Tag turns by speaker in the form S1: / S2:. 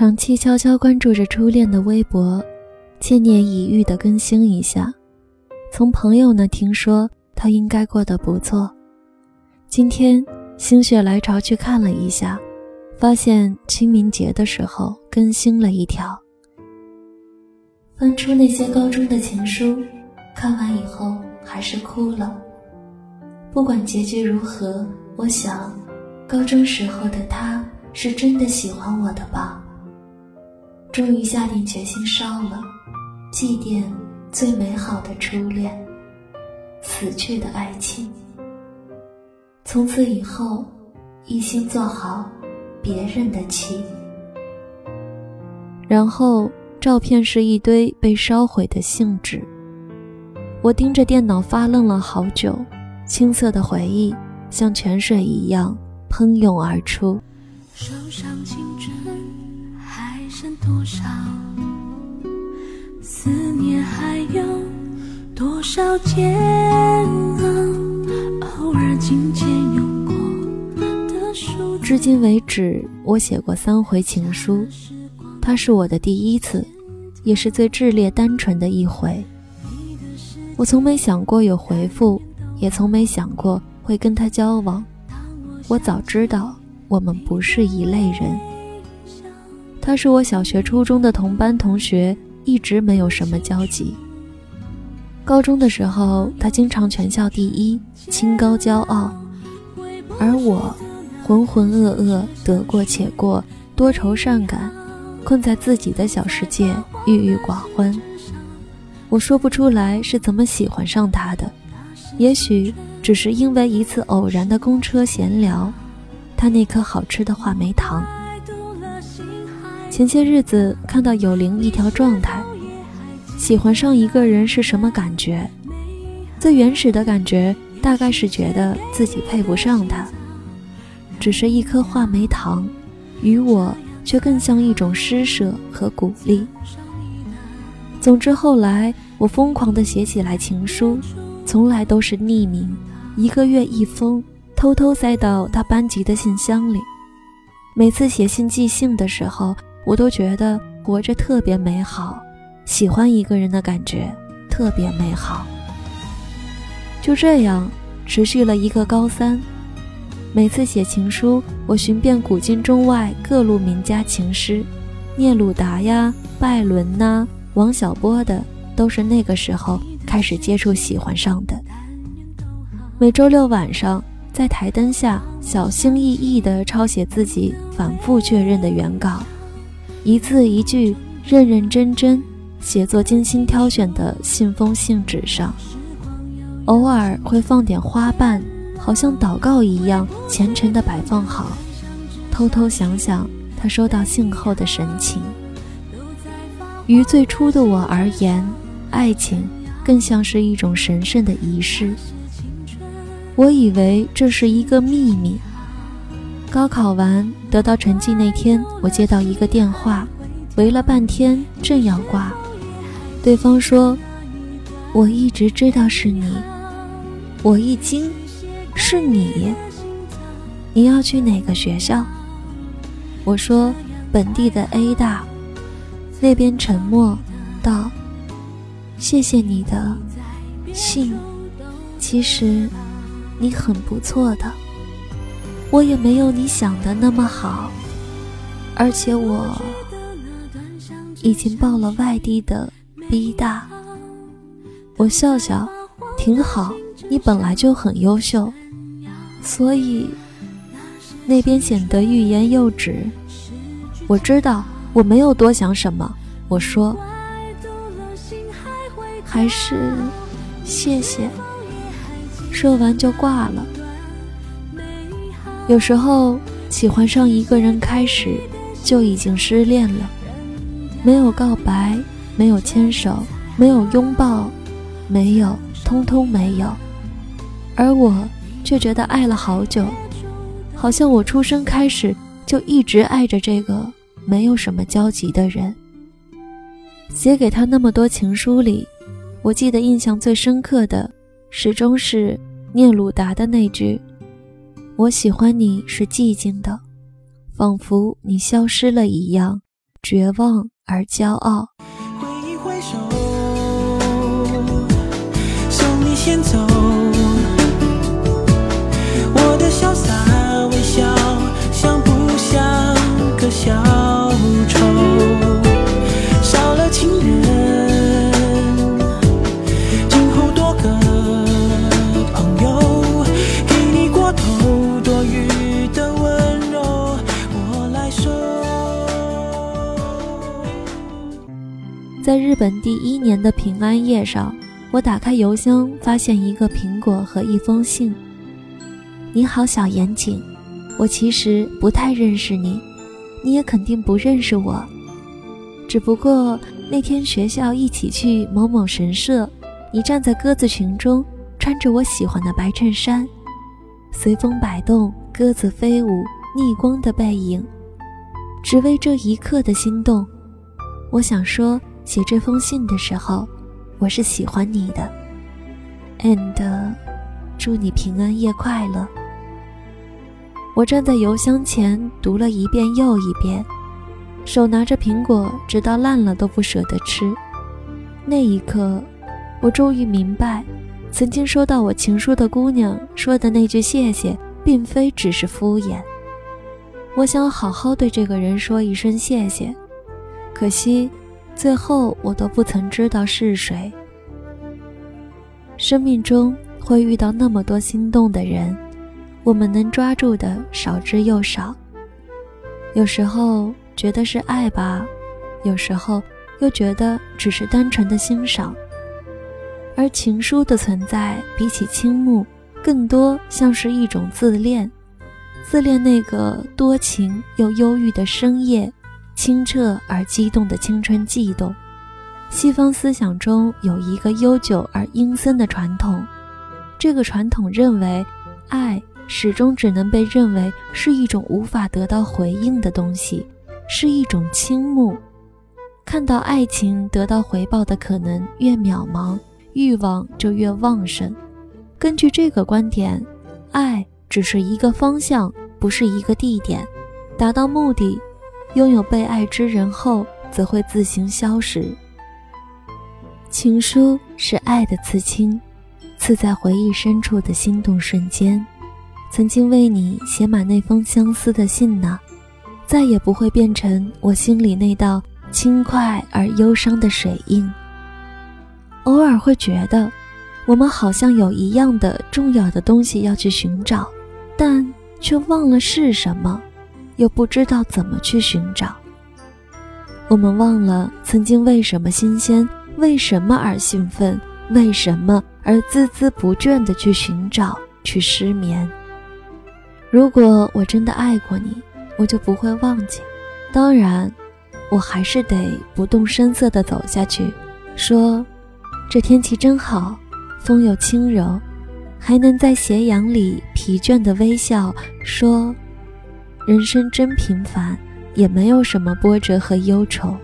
S1: 长期悄悄关注着初恋的微博，千年一遇的更新一下。从朋友那听说他应该过得不错，今天心血来潮去看了一下，发现清明节的时候更新了一条。翻出那些高中的情书，看完以后还是哭了。不管结局如何，我想，高中时候的他是真的喜欢我的吧。终于下定决心烧了，祭奠。最美好的初恋，死去的爱情。从此以后，一心做好别人的妻。然后，照片是一堆被烧毁的信纸。我盯着电脑发愣了好久，青涩的回忆像泉水一样喷涌而出。手上青春剩多少？思念还有多少煎熬？偶尔紧牵用过的书。至今为止，我写过三回情书，它是我的第一次，也是最炽烈单纯的一回。我从没想过有回复，也从没想过会跟他交往。我早知道我们不是一类人。他是我小学、初中的同班同学。一直没有什么交集。高中的时候，他经常全校第一，清高骄傲；而我，浑浑噩噩，得过且过，多愁善感，困在自己的小世界，郁郁寡欢。我说不出来是怎么喜欢上他的，也许只是因为一次偶然的公车闲聊，他那颗好吃的话梅糖。前些日子看到有灵一条状态，喜欢上一个人是什么感觉？最原始的感觉大概是觉得自己配不上他，只是一颗话梅糖，与我却更像一种施舍和鼓励。总之后来我疯狂地写起来情书，从来都是匿名，一个月一封，偷偷塞到他班级的信箱里。每次写信寄信的时候。我都觉得活着特别美好，喜欢一个人的感觉特别美好。就这样持续了一个高三，每次写情书，我寻遍古今中外各路名家情诗，聂鲁达呀、拜伦呐、王小波的，都是那个时候开始接触、喜欢上的。每周六晚上，在台灯下小心翼翼地抄写自己反复确认的原稿。一字一句，认认真真写作精心挑选的信封信纸上，偶尔会放点花瓣，好像祷告一样虔诚地摆放好。偷偷想想他收到信后的神情。于最初的我而言，爱情更像是一种神圣的仪式。我以为这是一个秘密。高考完得到成绩那天，我接到一个电话，围了半天，正要挂，对方说：“我一直知道是你。”我一惊：“是你？你要去哪个学校？”我说：“本地的 A 大。”那边沉默道：“谢谢你的信，其实你很不错的。”我也没有你想的那么好，而且我已经报了外地的 B 大。我笑笑，挺好，你本来就很优秀，所以那边显得欲言又止。我知道我没有多想什么，我说，还是谢谢。说完就挂了。有时候喜欢上一个人，开始就已经失恋了，没有告白，没有牵手，没有拥抱，没有，通通没有。而我却觉得爱了好久，好像我出生开始就一直爱着这个没有什么交集的人。写给他那么多情书里，我记得印象最深刻的，始终是聂鲁达的那句。我喜欢你是寂静的，仿佛你消失了一样，绝望而骄傲。
S2: 挥一挥手，送你先走。
S1: 在日本第一年的平安夜上，我打开邮箱，发现一个苹果和一封信。你好，小严谨，我其实不太认识你，你也肯定不认识我。只不过那天学校一起去某某神社，你站在鸽子群中，穿着我喜欢的白衬衫，随风摆动，鸽子飞舞，逆光的背影，只为这一刻的心动。我想说，写这封信的时候，我是喜欢你的，and 祝你平安夜快乐。我站在邮箱前读了一遍又一遍，手拿着苹果，直到烂了都不舍得吃。那一刻，我终于明白，曾经收到我情书的姑娘说的那句谢谢，并非只是敷衍。我想好好对这个人说一声谢谢，可惜，最后我都不曾知道是谁。生命中会遇到那么多心动的人。我们能抓住的少之又少，有时候觉得是爱吧，有时候又觉得只是单纯的欣赏。而情书的存在，比起倾慕，更多像是一种自恋，自恋那个多情又忧郁的深夜，清澈而激动的青春悸动。西方思想中有一个悠久而阴森的传统，这个传统认为，爱。始终只能被认为是一种无法得到回应的东西，是一种倾慕。看到爱情得到回报的可能越渺茫，欲望就越旺盛。根据这个观点，爱只是一个方向，不是一个地点。达到目的，拥有被爱之人后，则会自行消失。情书是爱的刺青，刺在回忆深处的心动瞬间。曾经为你写满那封相思的信呢，再也不会变成我心里那道轻快而忧伤的水印。偶尔会觉得，我们好像有一样的重要的东西要去寻找，但却忘了是什么，又不知道怎么去寻找。我们忘了曾经为什么新鲜，为什么而兴奋，为什么而孜孜不倦地去寻找，去失眠。如果我真的爱过你，我就不会忘记。当然，我还是得不动声色地走下去，说：“这天气真好，风又轻柔，还能在斜阳里疲倦的微笑。”说：“人生真平凡，也没有什么波折和忧愁。”